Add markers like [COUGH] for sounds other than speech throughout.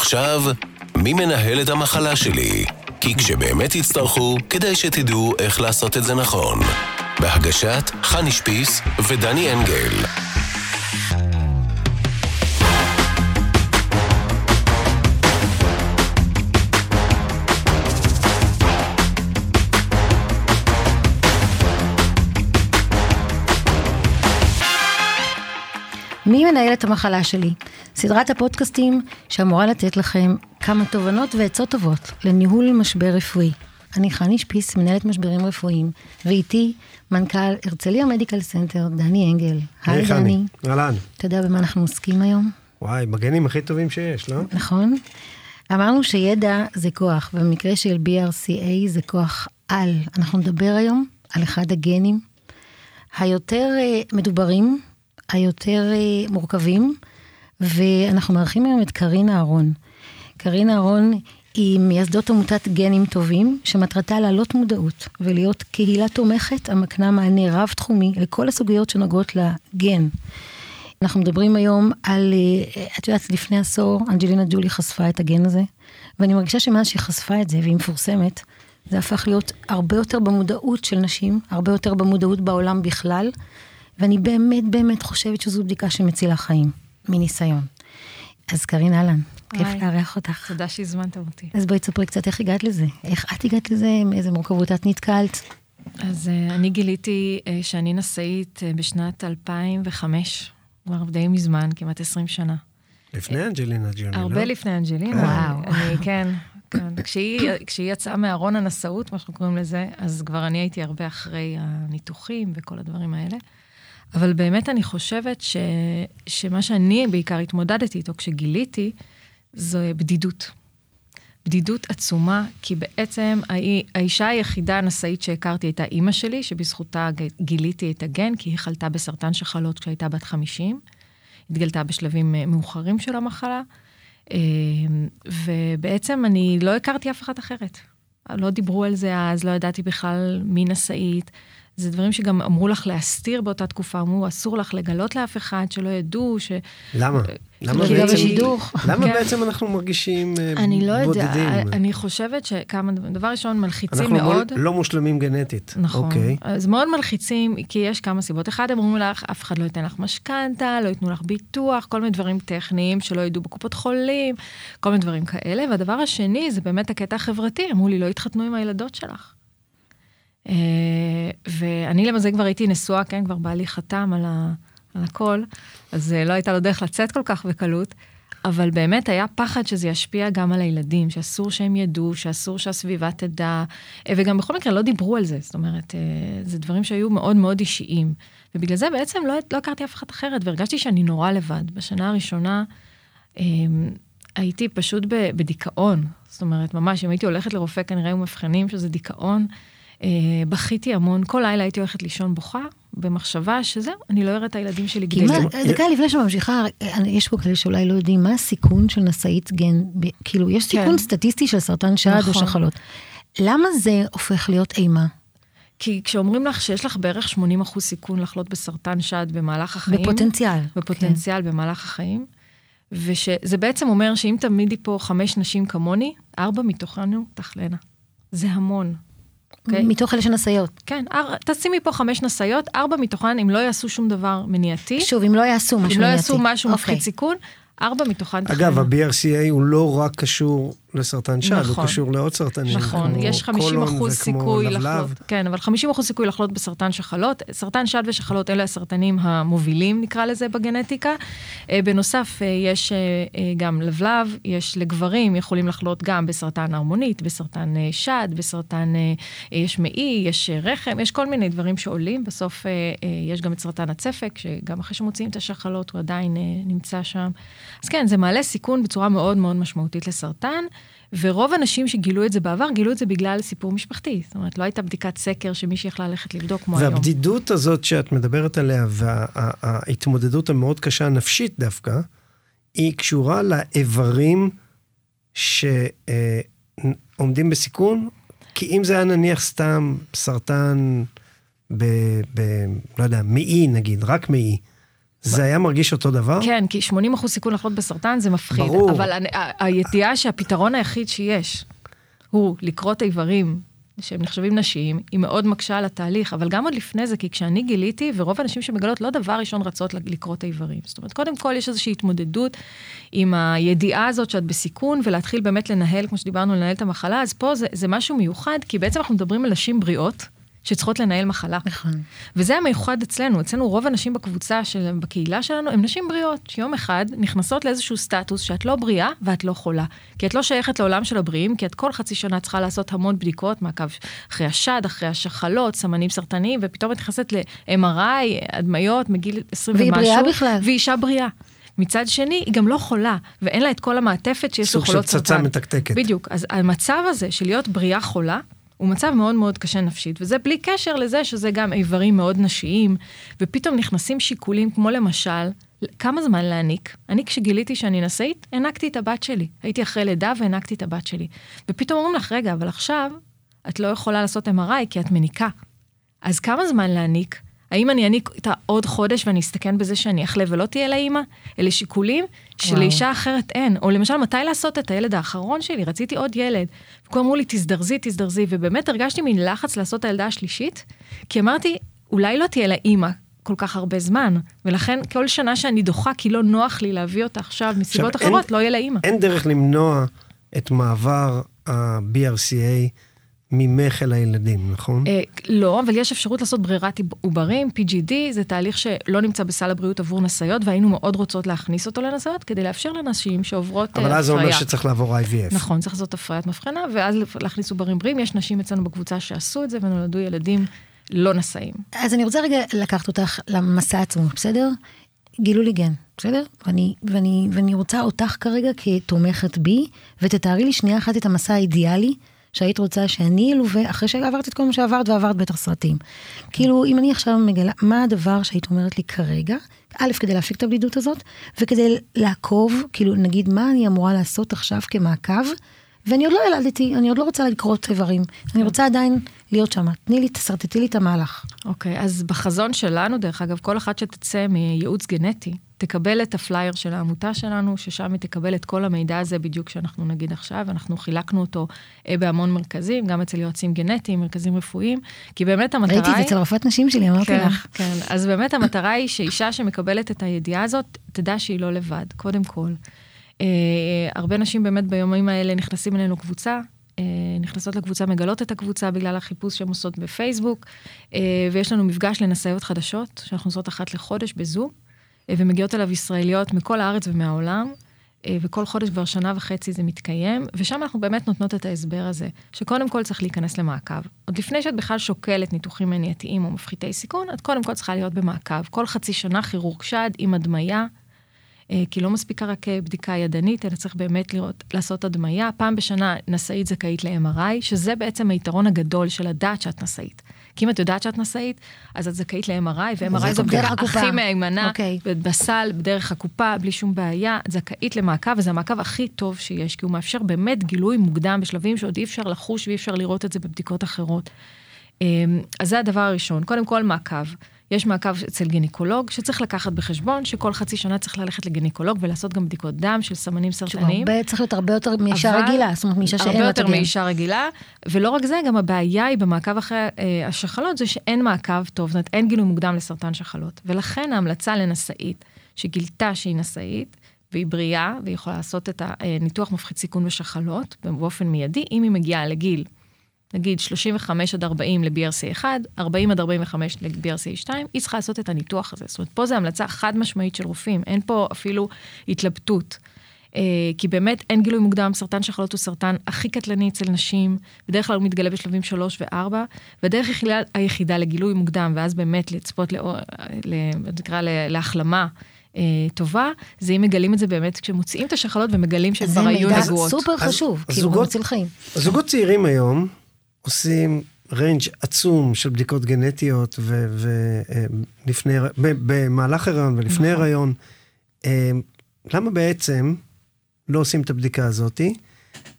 ועכשיו, מי מנהל את המחלה שלי? כי כשבאמת תצטרכו, כדאי שתדעו איך לעשות את זה נכון. בהגשת חני שפיס ודני אנגל. מנהל את המחלה שלי? סדרת הפודקאסטים שאמורה לתת לכם כמה תובנות ועצות טובות לניהול משבר רפואי. אני חני שפיס, מנהלת משברים רפואיים, ואיתי מנכ"ל הרצליה מדיקל סנטר, דני אנגל. היי דני. אהלן. אתה יודע במה אנחנו עוסקים היום? וואי, בגנים הכי טובים שיש, לא? נכון. אמרנו שידע זה כוח, ובמקרה של BRCA זה כוח על. אנחנו נדבר היום על אחד הגנים היותר אה, מדוברים, היותר אה, מורכבים, ואנחנו מארחים היום את קרין אהרון. קרין אהרון היא מייסדות עמותת גנים טובים, שמטרתה להעלות מודעות ולהיות קהילה תומכת המקנה מענה רב-תחומי לכל הסוגיות שנוגעות לגן. אנחנו מדברים היום על, אה, את יודעת, לפני עשור אנג'לינה ג'ולי חשפה את הגן הזה, ואני מרגישה שמאז שהיא חשפה את זה והיא מפורסמת, זה הפך להיות הרבה יותר במודעות של נשים, הרבה יותר במודעות בעולם בכלל, ואני באמת באמת חושבת שזו בדיקה שמצילה חיים, מניסיון. אז קרין אהלן, כיף לארח אותך. תודה שהזמנת אותי. אז בואי תספרי קצת איך הגעת לזה. איך את הגעת לזה, מאיזה מורכבות את נתקלת? אז uh, אני גיליתי uh, שאני נשאית uh, בשנת 2005, כבר די מזמן, כמעט 20 שנה. לפני אנג'לינה ג'וני, לא? הרבה לפני אנג'לינה. וואו. אני, כן, כן. כשהיא, כשהיא יצאה מארון הנשאות, מה שאנחנו קוראים לזה, אז כבר אני הייתי הרבה אחרי הניתוחים וכל הדברים האלה. אבל באמת אני חושבת ש, שמה שאני בעיקר התמודדתי איתו כשגיליתי, זו בדידות. בדידות עצומה, כי בעצם האישה היחידה הנשאית שהכרתי הייתה אימא שלי, שבזכותה גיליתי את הגן, כי היא חלתה בסרטן שחלות כשהייתה בת 50. התגלתה בשלבים אה, מאוחרים של המחלה, אה, ובעצם אני לא הכרתי אף אחת אחרת. לא דיברו על זה אז, לא ידעתי בכלל מי נשאית. זה דברים שגם אמרו לך להסתיר באותה תקופה, אמרו, אסור לך לגלות לאף אחד, שלא ידעו, ש... למה? למה בעצם, למה כן. בעצם אנחנו מרגישים בודדים? אה, אני לא יודע, אני חושבת שכמה, דבר ראשון, מלחיצים אנחנו מאוד. אנחנו לא מושלמים גנטית. נכון. אוקיי. אז מאוד מלחיצים, כי יש כמה סיבות. אחד, אומרים לך, אף אחד לא ייתן לך משכנתה, לא ייתנו לך ביטוח, כל מיני דברים טכניים שלא ידעו בקופות חולים, כל מיני דברים כאלה. והדבר השני, זה באמת הקטע החברתי, אמרו לי, לא יתחתנו עם הילדות שלך. אה, ואני למזל כבר הייתי נשואה, כן, כבר בעלי חתם על, ה, על הכל, אז אה, לא הייתה לו דרך לצאת כל כך בקלות, אבל באמת היה פחד שזה ישפיע גם על הילדים, שאסור שהם ידעו, שאסור שהסביבה תדע, אה, וגם בכל מקרה לא דיברו על זה, זאת אומרת, זה דברים שהיו מאוד מאוד אישיים. ובגלל זה בעצם לא, לא הכרתי אף אחת אחרת, והרגשתי שאני נורא לבד. בשנה הראשונה הייתי פשוט בדיכאון, זאת אומרת, ממש, אם הייתי הולכת לרופא, כנראה היו מבחנים שזה דיכאון. אה, בכיתי המון, כל לילה הייתי הולכת לישון בוכה, במחשבה שזהו, אני לא אראה את הילדים שלי גדלים. דקה לפני שממשיכה, יש פה כאלה שאולי לא יודעים, מה הסיכון של נשאית גן, כאילו, יש סיכון כן. סטטיסטי של סרטן שד או נכון. שחלות. למה זה הופך להיות אימה? כי כשאומרים לך שיש לך בערך 80 אחוז סיכון לחלות בסרטן שד במהלך החיים. בפוטנציאל. בפוטנציאל כן. במהלך החיים. ושזה בעצם אומר שאם תמידי פה חמש נשים כמוני, ארבע מתוכנו תחלנה. זה המון. Okay. אוקיי? מתוך אלה שנשאיות. כן, אר, תשימי פה חמש נשאיות, ארבע מתוכן, אם לא יעשו שום דבר מניעתי. שוב, אם לא יעשו משהו מניעתי. אם לא יעשו משהו okay. מפחית אוקיי. סיכון, ארבע מתוכן. אגב, ה-BRCA הוא לא רק קשור לסרטן שד, נכון, הוא קשור לעוד סרטנים. נכון, יש 50 אחוז סיכוי לחלות. כן, אבל 50 אחוז סיכוי לחלות בסרטן שחלות. סרטן שד ושחלות אלה הסרטנים המובילים, נקרא לזה, בגנטיקה. אה, בנוסף, אה, יש אה, גם לבלב, יש לגברים, יכולים לחלות גם בסרטן הרמונית, בסרטן שד, בסרטן, יש מעי, יש רחם, יש כל מיני דברים שעולים. בסוף יש גם את סרטן הצפק, שגם אחרי שמוציאים את השחלות, הוא עדיין נמצא שם. אז כן, זה מעלה סיכון בצורה מאוד מאוד משמעותית לסרטן, ורוב הנשים שגילו את זה בעבר, גילו את זה בגלל סיפור משפחתי. זאת אומרת, לא הייתה בדיקת סקר שמישהי יכלה ללכת לבדוק כמו והבדידות היום. והבדידות הזאת שאת מדברת עליה, וההתמודדות המאוד קשה הנפשית דווקא, היא קשורה לאיברים שעומדים בסיכון, כי אם זה היה נניח סתם סרטן ב... ב לא יודע, מעי נגיד, רק מעי, זה היה מרגיש אותו דבר? כן, כי 80 אחוז סיכון לחלות בסרטן זה מפחיד. ברור. אבל הידיעה שהפתרון היחיד שיש הוא לכרות איברים שהם נחשבים נשיים, היא מאוד מקשה על התהליך, אבל גם עוד לפני זה, כי כשאני גיליתי, ורוב האנשים שמגלות לא דבר ראשון רצות לכרות איברים. זאת אומרת, קודם כל יש איזושהי התמודדות עם הידיעה הזאת שאת בסיכון, ולהתחיל באמת לנהל, כמו שדיברנו, לנהל את המחלה, אז פה זה, זה משהו מיוחד, כי בעצם אנחנו מדברים על נשים בריאות. שצריכות לנהל מחלה. נכון. וזה המיוחד אצלנו, אצלנו רוב הנשים בקבוצה של, בקהילה שלנו, הן נשים בריאות, שיום אחד נכנסות לאיזשהו סטטוס שאת לא בריאה ואת לא חולה. כי את לא שייכת לעולם של הבריאים, כי את כל חצי שנה צריכה לעשות המון בדיקות, מעקב אחרי השד, אחרי השחלות, סמנים סרטניים, ופתאום את נכנסת ל-MRI, הדמיות, מגיל 20 והיא ומשהו. בריאה בכלל. והיא אישה בריאה. מצד שני, היא גם לא חולה, ואין לה את כל המעטפת שיש סוג של לחולות סרטן. פצצה מתקתקת. בדיוק. אז המצב הזה של להיות בריאה חולה, הוא מצב מאוד מאוד קשה נפשית, וזה בלי קשר לזה שזה גם איברים מאוד נשיים, ופתאום נכנסים שיקולים כמו למשל, כמה זמן להניק? אני כשגיליתי שאני נשאית, הענקתי את הבת שלי. הייתי אחרי לידה והענקתי את הבת שלי. ופתאום אומרים לך, רגע, אבל עכשיו את לא יכולה לעשות MRI כי את מניקה. אז כמה זמן להניק? האם אני אניק אותה עוד חודש ואני אסתכן בזה שאני אחלה ולא תהיה לה אימא? אלה שיקולים שלאישה אחרת אין. או למשל, מתי לעשות את הילד האחרון שלי? רציתי עוד ילד. וכולם אמרו לי, תזדרזי, תזדרזי, ובאמת הרגשתי מין לחץ לעשות את הילדה השלישית, כי אמרתי, אולי לא תהיה לה אימא כל כך הרבה זמן, ולכן כל שנה שאני דוחה, כי לא נוח לי להביא אותה עכשיו מסיבות עכשיו, אין- אחרות, לא יהיה לה אימא. אין דרך למנוע את מעבר ה-BRCA ממך אל הילדים, נכון? אה, לא, אבל יש אפשרות לעשות ברירת עוברים, PGD, זה תהליך שלא נמצא בסל הבריאות עבור נשאיות, והיינו מאוד רוצות להכניס אותו לנשאיות, כדי לאפשר לנשים שעוברות אה, אבל אז זה אומר הפריה. שצריך לעבור IVF. נכון, צריך לעשות הפריית מבחנה, ואז להכניס עוברים בריאים. יש נשים אצלנו בקבוצה שעשו את זה ונולדו ילדים לא נשאים. אז אני רוצה רגע לקחת אותך למסע עצמו, בסדר? גילו לי גן, בסדר? ואני, ואני, ואני רוצה אותך כרגע כתומכת בי, ותתארי לי שנייה אחת את המסע האידיאלי שהיית רוצה שאני אלווה, אחרי שעברת את כל מה שעברת ועברת בטח סרטים. כאילו, אם אני עכשיו מגלה, מה הדבר שהיית אומרת לי כרגע, א', כדי להפיק את הבדידות הזאת, וכדי לעקוב, כאילו, נגיד, מה אני אמורה לעשות עכשיו כמעקב, ואני עוד לא ילדתי, אני עוד לא רוצה לקרות איברים, אני רוצה עדיין להיות שם. תני לי, תשרטטי לי את המהלך. אוקיי, אז בחזון שלנו, דרך אגב, כל אחת שתצא מייעוץ גנטי, תקבל את הפלייר של העמותה שלנו, ששם היא תקבל את כל המידע הזה בדיוק שאנחנו נגיד עכשיו. אנחנו חילקנו אותו אה, בהמון מרכזים, גם אצל יועצים גנטיים, מרכזים רפואיים, כי באמת המטרה היא... ראיתי את זה אצל רופאת נשים שלי, אמרתי כן, לך. כן, אז באמת המטרה היא שאישה שמקבלת את הידיעה הזאת, תדע שהיא לא לבד, קודם כל. אה, הרבה נשים באמת ביומים האלה נכנסים אלינו קבוצה, אה, נכנסות לקבוצה, מגלות את הקבוצה בגלל החיפוש שהן עושות בפייסבוק, אה, ויש לנו מפגש לנשאיות חדשות, שאנחנו עושות אחת לחודש בזום, ומגיעות אליו ישראליות מכל הארץ ומהעולם. וכל חודש כבר שנה וחצי זה מתקיים, ושם אנחנו באמת נותנות את ההסבר הזה, שקודם כל צריך להיכנס למעקב. עוד לפני שאת בכלל שוקלת ניתוחים מניעתיים או מפחיתי סיכון, את קודם כל צריכה להיות במעקב. כל חצי שנה כירורג שד עם הדמיה, כי לא מספיקה רק אה, בדיקה ידנית, אלא צריך באמת לראות, לעשות הדמיה. פעם בשנה נשאית זכאית ל-MRI, שזה בעצם היתרון הגדול של לדעת שאת נשאית. כי אם את יודעת שאת נשאית, אז את זכאית ל-MRI, ו-MRI זו הקופה. הכי מהימנה אוקיי. בסל, בדרך הקופה, בלי שום בעיה, את זכאית למעקב, וזה המעקב הכי טוב שיש, כי הוא מאפשר באמת גילוי מוקדם בשלבים שעוד אי אפשר לחוש ואי אפשר לראות את זה בבדיקות אחרות. אמ, אז זה הדבר הראשון, קודם כל מעקב. יש מעקב אצל גינקולוג, שצריך לקחת בחשבון שכל חצי שנה צריך ללכת לגינקולוג ולעשות גם בדיקות דם של סמנים סרטניים. הרבה, צריך להיות הרבה יותר מאישה רגילה, זאת אומרת מאישה שאין הרבה לה את יותר הגן. מאישה רגילה, ולא רק זה, גם הבעיה היא במעקב אחרי אה, השחלות, זה שאין מעקב טוב, זאת אומרת, אין גילוי מוקדם לסרטן שחלות. ולכן ההמלצה לנשאית, שגילתה שהיא נשאית, והיא בריאה, והיא יכולה לעשות את הניתוח מפחית סיכון בשחלות באופן מיידי, אם היא מגיעה לגיל, נגיד 35 עד 40 ל-BRCA1, 40 עד 45 ל-BRCA2, היא צריכה לעשות את הניתוח הזה. זאת אומרת, פה זו המלצה חד משמעית של רופאים, אין פה אפילו התלבטות. אה, כי באמת אין גילוי מוקדם, סרטן שחלות הוא סרטן הכי קטלני אצל נשים, בדרך כלל הוא מתגלה בשלבים 3 ו-4, והדרך היחידה, היחידה לגילוי מוקדם, ואז באמת לצפות, לאור- ל- מה נקרא, להחלמה אה, טובה, זה אם מגלים את זה באמת כשמוציאים את השחלות ומגלים זה שכבר היו מידע נגועות. סופר אז- חשוב, אז כאילו, הוא זוגות- מציל חיים. זוגות צעירים היום עושים ריינג' עצום של בדיקות גנטיות ולפני, במהלך הריון ולפני נכון. הריון. אה, למה בעצם לא עושים את הבדיקה הזאתי?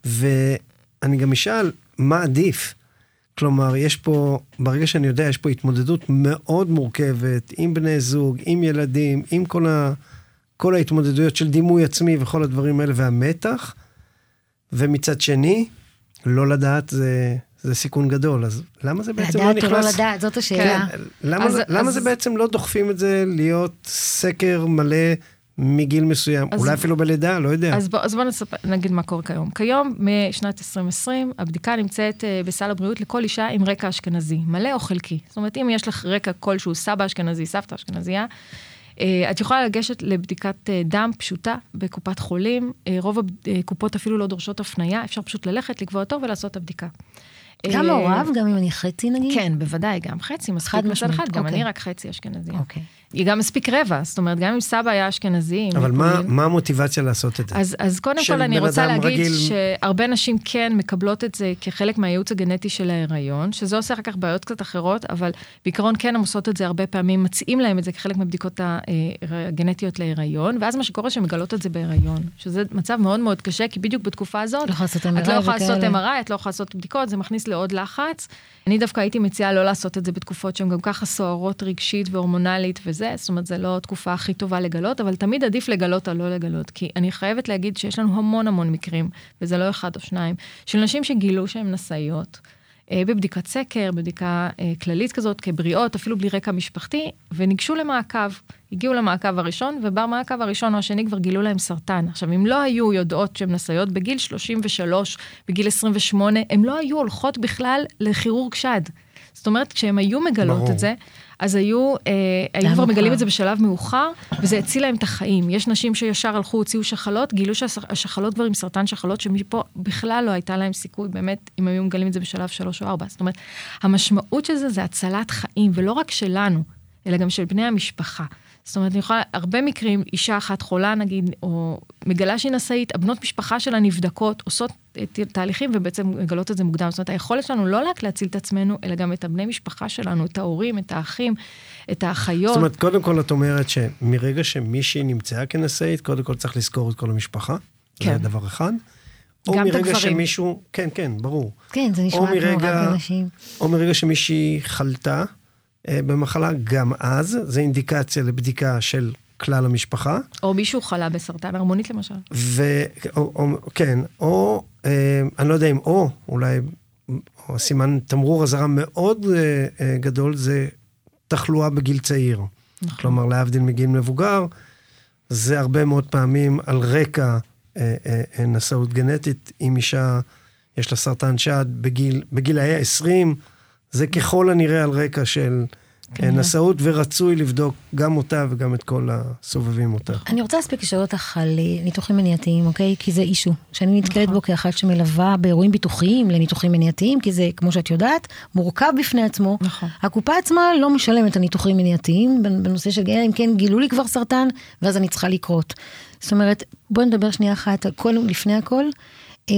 ואני גם אשאל, מה עדיף? כלומר, יש פה, ברגע שאני יודע, יש פה התמודדות מאוד מורכבת עם בני זוג, עם ילדים, עם כל, ה, כל ההתמודדויות של דימוי עצמי וכל הדברים האלה והמתח. ומצד שני, לא לדעת זה, זה סיכון גדול, אז למה זה בעצם לא נכנס... לדעת או לא לדעת, זאת השאלה. כן, למה, אז- זה, למה אז- זה בעצם לא דוחפים את זה להיות סקר מלא מגיל מסוים? אז- אולי אפילו בלידה, לא יודע. אז בוא, אז בוא נספר, נגיד מה קורה כיום. כיום, משנת 2020, הבדיקה נמצאת אה, בסל הבריאות לכל אישה עם רקע אשכנזי, מלא או חלקי. זאת אומרת, אם יש לך רקע כלשהו, סבא אשכנזי, סבתא אשכנזייה, אה, את יכולה לגשת לבדיקת אה, דם פשוטה בקופת חולים. רוב הקופות אפילו לא דורשות הפנייה, אפשר פשוט ללכת, לקבוע תור ולעשות את הבדיקה. גם אה, מעורב, גם אם אני חצי נגיד? כן, בוודאי, גם חצי, מספיק מצד אחד, גם אוקיי. אני רק חצי אשכנזייה. אוקיי. היא גם מספיק רבע, זאת אומרת, גם אם סבא היה אשכנזי, אבל מה, מה המוטיבציה לעשות את זה? אז, אז קודם כל אני רוצה להגיד רגיל- שהרבה נשים כן מקבלות את זה כחלק מהייעוץ הגנטי של ההיריון, שזה עושה אחר כך בעיות קצת אחרות, אבל בעיקרון כן הן עושות את זה הרבה פעמים, מציעים להם את זה כחלק מהבדיקות אה, הגנטיות להיריון, ואז מה שקורה שהן מגלות את זה בהיריון, שזה מצב מאוד מאוד קשה, כי בדיוק בתקופה הזאת, לא את לא יכולה לעשות. MRI, את לא יכולה לעשות בדיקות, זה מכניס לעוד לחץ. אני דווקא הייתי מציעה לא לעשות את זה בתקופות שהן גם ככה סוערות רגשית והורמונלית וזה, זאת אומרת, זה לא התקופה הכי טובה לגלות, אבל תמיד עדיף לגלות על לא לגלות, כי אני חייבת להגיד שיש לנו המון המון מקרים, וזה לא אחד או שניים, של נשים שגילו שהן נשאיות. אה, בבדיקת סקר, בבדיקה אה, כללית כזאת, כבריאות, אפילו בלי רקע משפחתי, וניגשו למעקב. הגיעו למעקב הראשון, ובמעקב הראשון או השני כבר גילו להם סרטן. עכשיו, אם לא היו יודעות שהן נשאיות בגיל 33, בגיל 28, הן לא היו הולכות בכלל לכירורג שד. זאת אומרת, כשהן היו מגלות ברור. את זה, אז היו, אה, היו כבר מגלים. את זה בשלב מאוחר, וזה הציל להם את החיים. יש נשים שישר הלכו, הוציאו שחלות, גילו שהשחלות כבר עם סרטן שחלות, שמפה בכלל לא הייתה להם סיכוי, באמת, אם היו מגלים את זה בשלב שלוש או ארבע. זאת אומרת, המשמעות של זה זה הצלת חיים, ולא רק שלנו, אלא גם של בני המשפחה. זאת אומרת, אני יכולה, הרבה מקרים, אישה אחת חולה נגיד, או מגלה שהיא נשאית, הבנות משפחה שלה נבדקות, עושות את תהליכים ובעצם מגלות את זה מוקדם. זאת אומרת, היכולת שלנו לא רק להציל את עצמנו, אלא גם את הבני משפחה שלנו, את ההורים, את האחים, את האחיות. זאת אומרת, קודם כל את אומרת שמרגע שמישהי נמצאה כנשאית, קודם כל צריך לזכור את כל המשפחה. כן. זה דבר אחד. או גם את מרגע הגברים. שמישהו, כן, כן, ברור. כן, זה נשמע או כמו מרגע- רק אנשים. או מרגע שמישהי חלתה אה, במחלה, גם אז, זה אינדיקציה לבדיקה של כלל המשפחה. או מישהו חלה בסרטן הרמונית למשל. ו... או, או, כן, או, אה, אני לא יודע אם או, אולי, או סימן תמרור אזהרה מאוד אה, אה, גדול, זה תחלואה בגיל צעיר. נכון. כלומר, להבדיל מגיל מבוגר, זה הרבה מאוד פעמים על רקע אה, אה, אה, נשאות גנטית. אם אישה יש לה סרטן שד בגיל, בגילאי ה-20, זה ככל הנראה על רקע של אה, כנראה. נשאות, ורצוי לבדוק גם אותה וגם את כל הסובבים אותה. אני רוצה להספיק לשאול אותך על אה, ניתוחים מניעתיים, אוקיי? כי זה אישו, שאני נתקלת בו כאחת שמלווה באירועים ביטוחיים לניתוחים מניעתיים, כי זה, כמו שאת יודעת, מורכב בפני עצמו. נכון. הקופה עצמה לא משלמת על ניתוחים מניעתיים בנושא של גיל, אם כן גילו לי כבר סרטן, ואז אני צריכה לקרות. זאת אומרת, בואי נדבר שנייה אחת, כל, לפני הכל, אה,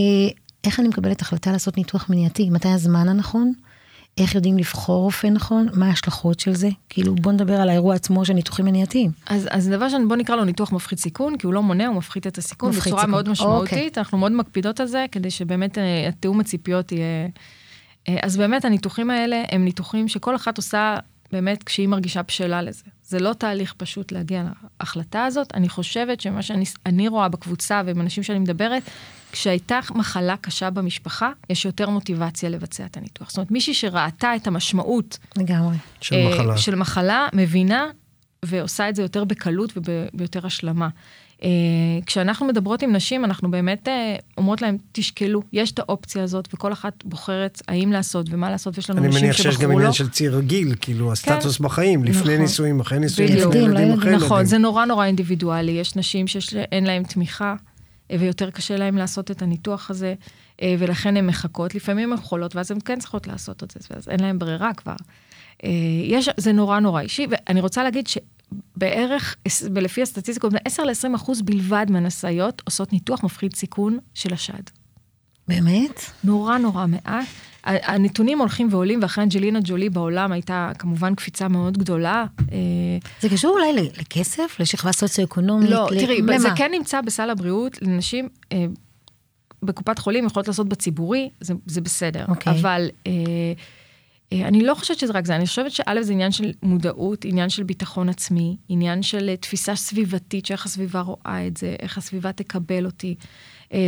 איך אני מקבלת החלטה לעשות ניתוח מניעתי? מתי הזמן הנכון? איך יודעים לבחור רופא נכון? מה ההשלכות של זה? כאילו, בוא נדבר על האירוע עצמו של ניתוחים מניעתיים. אז, אז דבר ראשון, בוא נקרא לו ניתוח מפחית סיכון, כי הוא לא מונע, הוא מפחית את הסיכון מפחית בצורה סיכון. מאוד משמעותית. אוקיי. אנחנו מאוד מקפידות על זה, כדי שבאמת אה, התיאום הציפיות יהיה... אה, אז באמת הניתוחים האלה הם ניתוחים שכל אחת עושה באמת כשהיא מרגישה בשלה לזה. זה לא תהליך פשוט להגיע להחלטה הזאת. אני חושבת שמה שאני אני רואה בקבוצה ועם אנשים שאני מדברת, כשהייתה מחלה קשה במשפחה, יש יותר מוטיבציה לבצע את הניתוח. זאת אומרת, מישהי שראתה את המשמעות לגמרי. של אה, מחלה. של מחלה, מבינה ועושה את זה יותר בקלות וביותר השלמה. אה, כשאנחנו מדברות עם נשים, אנחנו באמת אה, אומרות להן, תשקלו, יש את האופציה הזאת, וכל אחת בוחרת האם לעשות ומה לעשות, ויש לנו אני נשים מניח שיש גם שבחרו לא. עניין של ציר גיל, כאילו הסטטוס בחיים, לפני נכון. נישואים, אחרי נישואים. לפני ילדים, ילדים, אחרי ילדים. נכון. זה נורא נורא אינדיבידואלי. יש נשים שאין להן תמיכה, ויותר קשה להן לעשות את הניתוח הזה, אה, ולכן הן מחכות. לפעמים הן חולות, ואז הן כן צריכות לעשות את זה, ואז אין להן ברירה כבר. אה, יש, זה נורא נורא אישי, ואני רוצה להגיד שבערך, לפי הסטטיסטיקות, בין 10 ל-20 אחוז בלבד מהנשאיות עושות ניתוח מפחית סיכון של השד. באמת? נורא נורא מעט. הנתונים הולכים ועולים, ואחרי אנג'לינה ג'ולי בעולם הייתה כמובן קפיצה מאוד גדולה. אה, זה קשור אולי לכסף? לשכבה סוציו-אקונומית? לא, תראי, למה? זה כן נמצא בסל הבריאות לנשים, אה, בקופת חולים, יכולות לעשות בציבורי, זה, זה בסדר. אוקיי. אבל אה, אני לא חושבת שזה רק זה, אני חושבת שא' זה עניין של מודעות, עניין של ביטחון עצמי, עניין של אה, תפיסה סביבתית, שאיך הסביבה רואה את זה, איך הסביבה תקבל אותי. אה,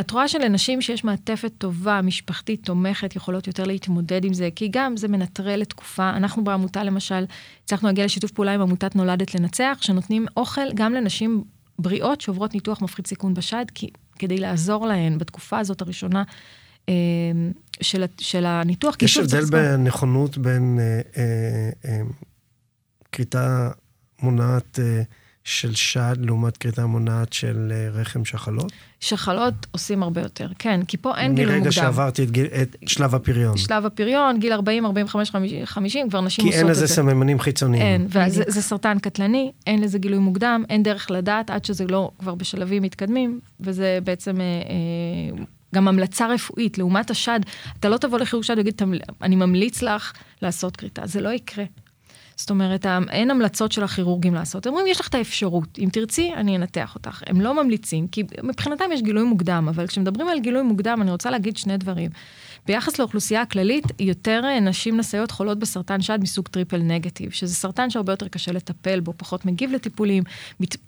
את רואה שלנשים שיש מעטפת טובה, משפחתית, תומכת, יכולות יותר להתמודד עם זה, כי גם זה מנטרל לתקופה. אנחנו בעמותה למשל, הצלחנו להגיע לשיתוף פעולה עם עמותת נולדת לנצח, שנותנים אוכל גם לנשים בריאות שעוברות ניתוח מפחית סיכון בשד, כי, כדי לעזור להן בתקופה הזאת הראשונה אה, של, ה- של הניתוח. כי יש הבדל בנכונות בין אה, אה, אה, כריתה מונעת אה, של שד לעומת כריתה מונעת של אה, רחם שחלות? שחלות עושים הרבה יותר, כן, כי פה אין גילוי מוקדם. מרגע שעברתי את, גיל, את שלב הפריון. שלב הפריון, גיל 40, 45, 50, כבר נשים כי עושות אין את זה. לזה סממנים חיצוניים. אין, וזה זה סרטן קטלני, אין לזה גילוי מוקדם, אין דרך לדעת עד שזה לא כבר בשלבים מתקדמים, וזה בעצם אה, אה, גם המלצה רפואית, לעומת השד, אתה לא תבוא לכירורג שד ותגיד, "תמל- אני ממליץ לך לעשות כריתה, זה לא יקרה. זאת אומרת, אין המלצות של הכירורגים לעשות. הם אומרים, יש לך את האפשרות, אם תרצי, אני אנתח אותך. הם לא ממליצים, כי מבחינתם יש גילוי מוקדם, אבל כשמדברים על גילוי מוקדם, אני רוצה להגיד שני דברים. ביחס לאוכלוסייה הכללית, יותר אה, נשים נשאיות חולות בסרטן שד מסוג triple negative, שזה סרטן שהרבה יותר קשה לטפל בו, פחות מגיב לטיפולים,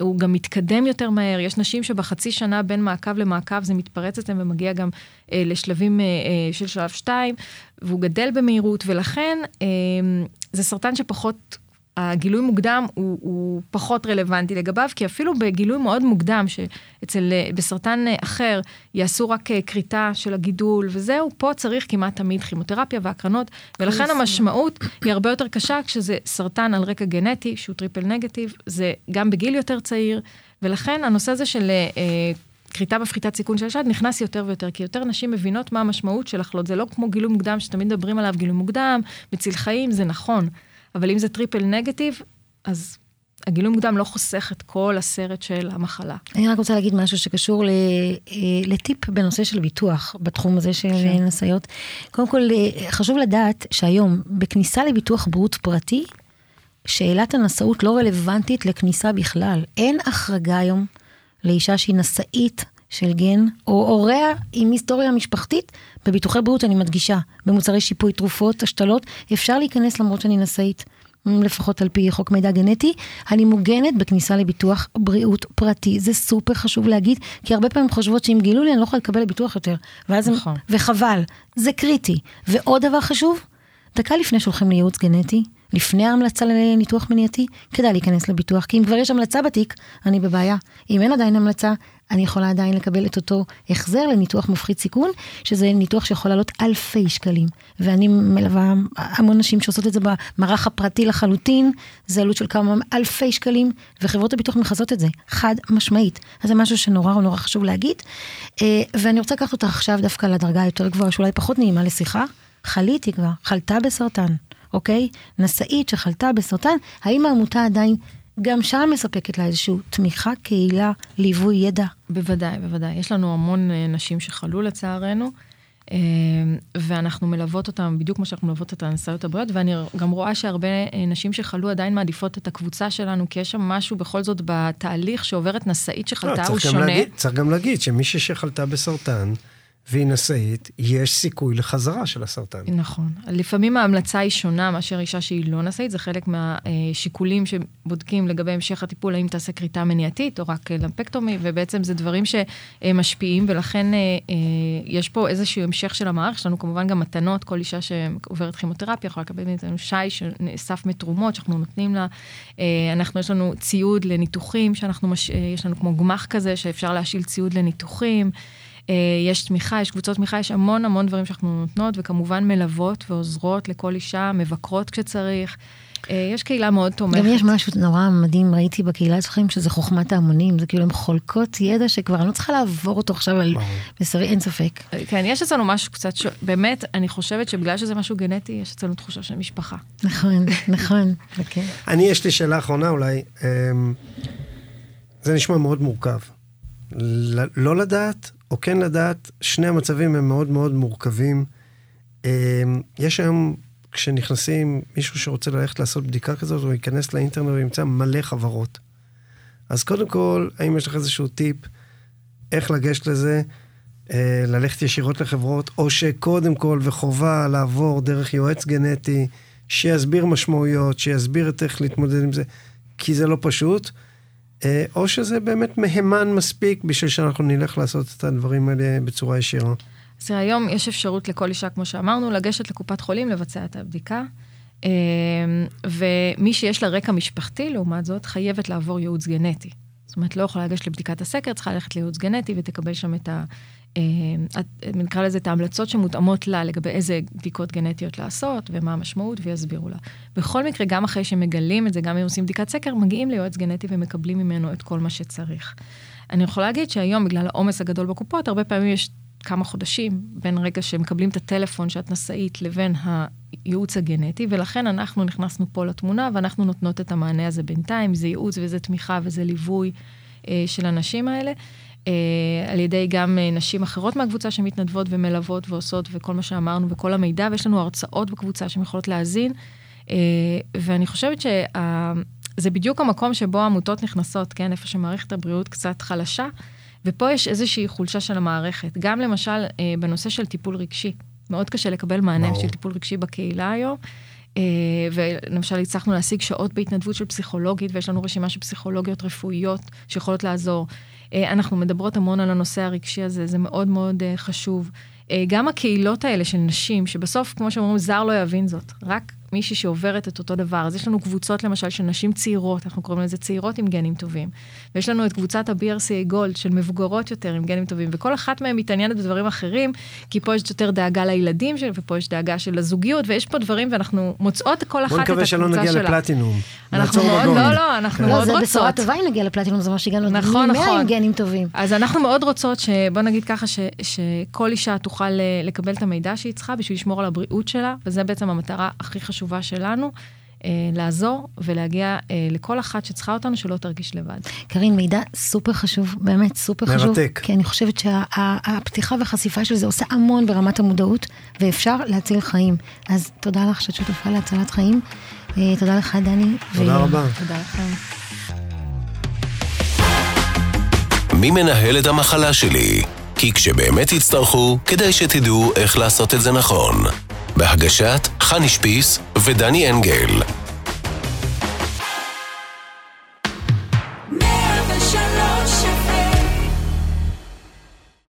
הוא גם מתקדם יותר מהר. יש נשים שבחצי שנה בין מעקב למעקב זה מתפרץ אצלם ומגיע גם אה, לשלבים אה, אה, של שלב 2, והוא גדל במהירות, ולכן אה, זה סרטן שפחות... הגילוי מוקדם הוא, הוא פחות רלוונטי לגביו, כי אפילו בגילוי מאוד מוקדם, שאצל, אה, בסרטן אה, אחר יעשו רק אה, כריתה של הגידול וזהו, פה צריך כמעט תמיד כימותרפיה והקרנות, ולכן המשמעות היא הרבה יותר קשה כשזה סרטן על רקע גנטי, שהוא triple negative, זה גם בגיל יותר צעיר, ולכן הנושא הזה של... אה, כריתה מפחיתת סיכון של השד נכנס יותר ויותר, כי יותר נשים מבינות מה המשמעות של לחלות. זה לא כמו גילוי מוקדם שתמיד מדברים עליו, גילוי מוקדם, מציל חיים, זה נכון. אבל אם זה triple negative, אז הגילוי מוקדם לא חוסך את כל הסרט של המחלה. אני רק רוצה להגיד משהו שקשור ל, אה, לטיפ בנושא של ביטוח, בתחום הזה של כן. נשאיות. קודם כל, אה, חשוב לדעת שהיום, בכניסה לביטוח בריאות פרטי, שאלת הנשאות לא רלוונטית לכניסה בכלל. אין החרגה היום לאישה שהיא נשאית של גן, או הוריה עם היסטוריה משפחתית, בביטוחי בריאות, אני מדגישה, במוצרי שיפוי, תרופות, השתלות, אפשר להיכנס למרות שאני נשאית. לפחות על פי חוק מידע גנטי, אני מוגנת בכניסה לביטוח בריאות פרטי. זה סופר חשוב להגיד, כי הרבה פעמים חושבות שאם גילו לי אני לא יכולה לקבל ביטוח יותר. ואז הם- נכון. וחבל, זה קריטי. ועוד דבר חשוב, דקה לפני שהולכים לייעוץ גנטי, לפני ההמלצה לניתוח מניעתי, כדאי להיכנס לביטוח, כי אם כבר יש המלצה בתיק, אני בבעיה. אם אין עדיין המלצה, אני יכולה עדיין לקבל את אותו החזר לניתוח מפחית סיכון, שזה ניתוח שיכול לעלות אלפי שקלים. ואני מלווה המון נשים שעושות את זה במערך הפרטי לחלוטין, זה עלות של כמה אלפי שקלים, וחברות הביטוח מכסות את זה, חד משמעית. אז זה משהו שנורא נורא חשוב להגיד. אה, ואני רוצה לקחת אותך עכשיו דווקא לדרגה היותר גבוהה, שאולי פחות נעימה לשיחה. חליתי כבר, חלתה בסרטן, אוקיי? נשאית שחלתה בסרטן, האם העמותה עדיין גם שם מספקת לה איזושהי תמיכה, קהילה, ליווי, ידע? בוודאי, בוודאי. יש לנו המון אה, נשים שחלו לצערנו, אה, ואנחנו מלוות אותן בדיוק כמו שאנחנו מלוות את הנשאיות הבריאות, ואני גם רואה שהרבה אה, נשים שחלו עדיין מעדיפות את הקבוצה שלנו, כי יש שם משהו בכל זאת בתהליך שעוברת נשאית לא, שחלתה, הוא צריך גם שונה. להגיד- צריך גם להגיד שמישהי שחלתה בסרטן והיא נשאית, יש סיכוי לחזרה של הסרטן. נכון. לפעמים ההמלצה היא שונה מאשר אישה שהיא לא נשאית, זה חלק מהשיקולים שבודקים לגבי המשך הטיפול, האם תעשה כריתה מניעתית או רק למפקטומי, ובעצם זה דברים שמשפיעים, ולכן אה, אה, יש פה איזשהו המשך של המערכת, יש לנו כמובן גם מתנות, כל אישה שעוברת כימותרפיה יכולה לקבל מאיתנו שי שנאסף מתרומות שאנחנו נותנים לה. אה, אנחנו, יש לנו ציוד לניתוחים, שאנחנו, מש... אה, יש לנו כמו גמח כזה, שאפשר להשאיל ציוד לניתוחים. אה, יש תמיכה, יש קבוצות תמיכה, יש המון המון דברים שאנחנו נותנות, וכמובן מלוות ועוזרות לכל אישה, מבקרות כשצריך. אה, יש קהילה מאוד תומכת. גם יש משהו נורא מדהים, ראיתי בקהילה אצלכם, שזה חוכמת ההמונים, זה כאילו הן חולקות ידע שכבר אני לא צריכה לעבור אותו עכשיו על בשרי, אין ספק. כן, יש אצלנו משהו קצת, ש... באמת, אני חושבת שבגלל שזה משהו גנטי, יש אצלנו תחושה של משפחה. נכון, [LAUGHS] נכון. כן. אני, יש לי שאלה אחרונה אולי. אמ, זה נשמע מאוד מורכב. ל- לא לדעת, או כן לדעת, שני המצבים הם מאוד מאוד מורכבים. אמ, יש היום, כשנכנסים, מישהו שרוצה ללכת לעשות בדיקה כזאת, הוא ייכנס לאינטרנט וימצא מלא חברות. אז קודם כל, האם יש לך איזשהו טיפ איך לגשת לזה? אה, ללכת ישירות לחברות, או שקודם כל וחובה לעבור דרך יועץ גנטי, שיסביר משמעויות, שיסביר את איך להתמודד עם זה, כי זה לא פשוט. אה, או שזה באמת מהימן מספיק בשביל שאנחנו נלך לעשות את הדברים האלה בצורה ישירה. אז היום יש אפשרות לכל אישה, כמו שאמרנו, לגשת לקופת חולים, לבצע את הבדיקה. אה, ומי שיש לה רקע משפחתי, לעומת זאת, חייבת לעבור ייעוץ גנטי. זאת אומרת, לא יכולה לגשת לבדיקת הסקר, צריכה ללכת לייעוץ גנטי ותקבל שם את ה... אה, נקרא לזה את ההמלצות שמותאמות לה לגבי איזה בדיקות גנטיות לעשות ומה המשמעות ויסבירו לה. בכל מקרה, גם אחרי שמגלים את זה, גם אם עושים בדיקת סקר, מגיעים ליועץ גנטי ומקבלים ממנו את כל מה שצריך. אני יכולה להגיד שהיום, בגלל העומס הגדול בקופות, הרבה פעמים יש כמה חודשים בין רגע שמקבלים את הטלפון שאת נשאית לבין הייעוץ הגנטי, ולכן אנחנו נכנסנו פה לתמונה ואנחנו נותנות את המענה הזה בינתיים, זה ייעוץ וזה תמיכה וזה ליווי אה, של הנשים האלה. אה, על ידי גם אה, נשים אחרות מהקבוצה שמתנדבות ומלוות ועושות וכל מה שאמרנו וכל המידע, ויש לנו הרצאות בקבוצה שהן יכולות להאזין. אה, ואני חושבת שזה בדיוק המקום שבו העמותות נכנסות, כן, איפה שמערכת הבריאות קצת חלשה, ופה יש איזושהי חולשה של המערכת. גם למשל בנושא של טיפול רגשי, מאוד קשה לקבל מענה ברור. של טיפול רגשי בקהילה היום. ולמשל הצלחנו להשיג שעות בהתנדבות של פסיכולוגית, ויש לנו רשימה של פסיכולוגיות רפואיות שיכולות לעזור. אה, אנחנו מדברות המון על הנושא הרגשי הזה, זה מאוד מאוד אה, חשוב. אה, גם הקהילות האלה של נשים, שבסוף, כמו שאומרים, זר לא יבין זאת, רק מישהי שעוברת את אותו דבר. אז יש לנו קבוצות למשל של נשים צעירות, אנחנו קוראים לזה צעירות עם גנים טובים. ויש לנו את קבוצת ה-BRCA גולד של מבוגרות יותר עם גנים טובים, וכל אחת מהן מתעניינת בדברים אחרים, כי פה יש יותר דאגה לילדים שלה, ופה יש דאגה של הזוגיות, ויש פה דברים, ואנחנו מוצאות כל אחת את הקבוצה שלה. בוא נקווה שלא נגיע לפלטינום. אנחנו מאוד, לא, לא, אנחנו כן. מאוד רוצות. זה בשורה טובה אם נגיע לפלטינום, זה מה שהגענו נכון, נכון. עם גנים טובים. אז אנחנו מאוד רוצות, בוא נגיד ככה, שכל אישה תוכל אה, לקבל את המידע שהיא צריכה בשביל לשמור על הבריאות שלה, וזה בעצם המטרה הכי חשובה שלנו. אה, לעזור ולהגיע אה, לכל אחת שצריכה אותנו, שלא תרגיש לבד. קרין, מידע סופר חשוב, באמת סופר מרתק. חשוב. מרתק. כי אני חושבת שהפתיחה והחשיפה של זה עושה המון ברמת המודעות, ואפשר להציל חיים. אז תודה לך שאת שותפה להצלת חיים. אה, תודה לך, דני. תודה רבה. תודה לכם. מי מנהל את המחלה שלי? כי כשבאמת יצטרכו, כדאי שתדעו איך לעשות את זה נכון. בהגשת חני שפיס ודני אנגל.